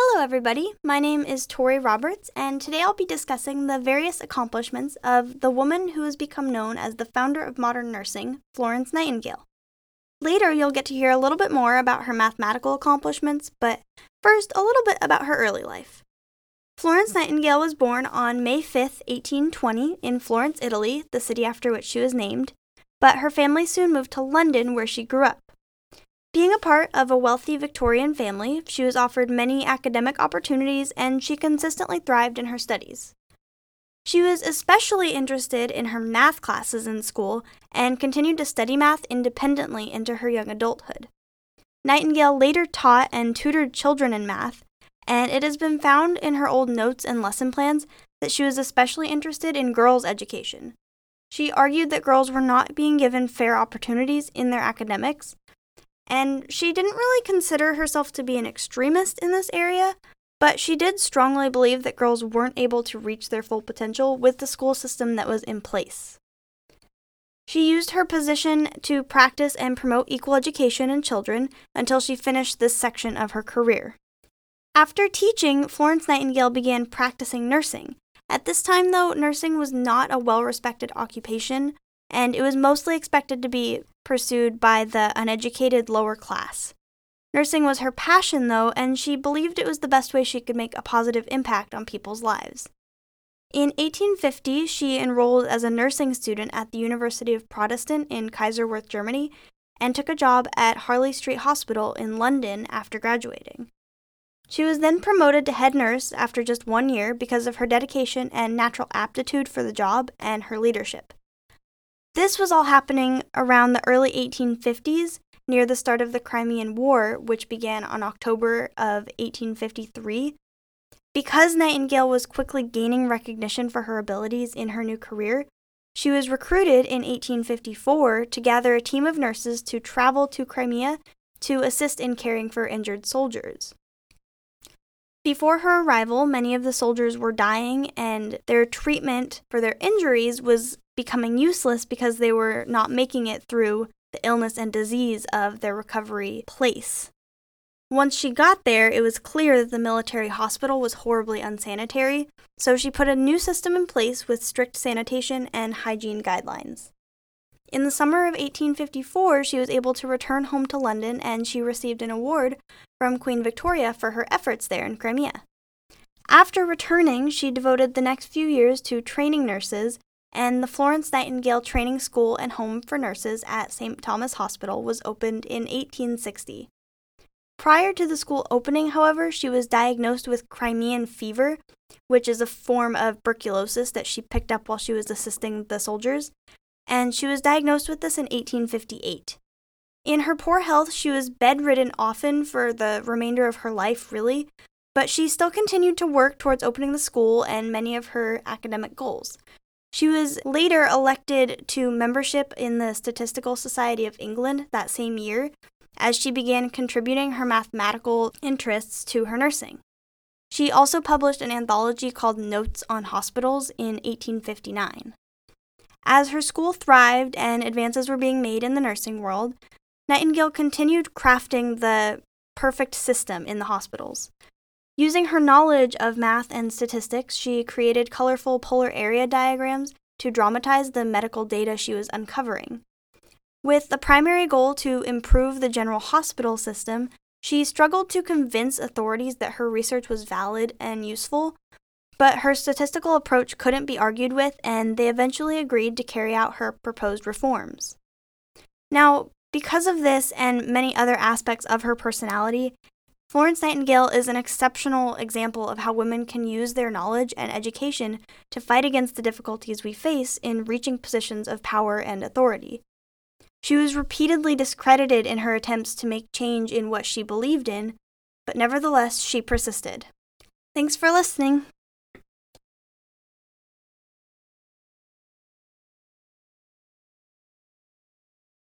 Hello, everybody. My name is Tori Roberts, and today I'll be discussing the various accomplishments of the woman who has become known as the founder of modern nursing, Florence Nightingale. Later, you'll get to hear a little bit more about her mathematical accomplishments, but first, a little bit about her early life. Florence Nightingale was born on May 5, 1820, in Florence, Italy, the city after which she was named, but her family soon moved to London, where she grew up. Being a part of a wealthy Victorian family, she was offered many academic opportunities and she consistently thrived in her studies. She was especially interested in her math classes in school and continued to study math independently into her young adulthood. Nightingale later taught and tutored children in math, and it has been found in her old notes and lesson plans that she was especially interested in girls' education. She argued that girls were not being given fair opportunities in their academics and she didn't really consider herself to be an extremist in this area, but she did strongly believe that girls weren't able to reach their full potential with the school system that was in place. She used her position to practice and promote equal education in children until she finished this section of her career. After teaching, Florence Nightingale began practicing nursing. At this time, though, nursing was not a well respected occupation, and it was mostly expected to be pursued by the uneducated lower class. Nursing was her passion, though, and she believed it was the best way she could make a positive impact on people's lives. In 1850, she enrolled as a nursing student at the University of Protestant in Kaiserswerth, Germany, and took a job at Harley Street Hospital in London after graduating. She was then promoted to head nurse after just one year because of her dedication and natural aptitude for the job and her leadership. This was all happening around the early 1850s, near the start of the Crimean War, which began on October of 1853. Because Nightingale was quickly gaining recognition for her abilities in her new career, she was recruited in 1854 to gather a team of nurses to travel to Crimea to assist in caring for injured soldiers. Before her arrival, many of the soldiers were dying, and their treatment for their injuries was becoming useless because they were not making it through the illness and disease of their recovery place. Once she got there, it was clear that the military hospital was horribly unsanitary, so she put a new system in place with strict sanitation and hygiene guidelines. In the summer of 1854, she was able to return home to London and she received an award from Queen Victoria for her efforts there in Crimea. After returning, she devoted the next few years to training nurses and the Florence Nightingale Training School and Home for Nurses at St. Thomas Hospital was opened in 1860. Prior to the school opening, however, she was diagnosed with Crimean fever, which is a form of tuberculosis that she picked up while she was assisting the soldiers, and she was diagnosed with this in 1858. In her poor health, she was bedridden often for the remainder of her life, really, but she still continued to work towards opening the school and many of her academic goals. She was later elected to membership in the Statistical Society of England that same year as she began contributing her mathematical interests to her nursing. She also published an anthology called Notes on Hospitals in 1859. As her school thrived and advances were being made in the nursing world, Nightingale continued crafting the perfect system in the hospitals. Using her knowledge of math and statistics, she created colorful polar area diagrams to dramatize the medical data she was uncovering. With the primary goal to improve the general hospital system, she struggled to convince authorities that her research was valid and useful, but her statistical approach couldn't be argued with, and they eventually agreed to carry out her proposed reforms. Now, because of this and many other aspects of her personality, Florence Nightingale is an exceptional example of how women can use their knowledge and education to fight against the difficulties we face in reaching positions of power and authority. She was repeatedly discredited in her attempts to make change in what she believed in, but nevertheless, she persisted. Thanks for listening.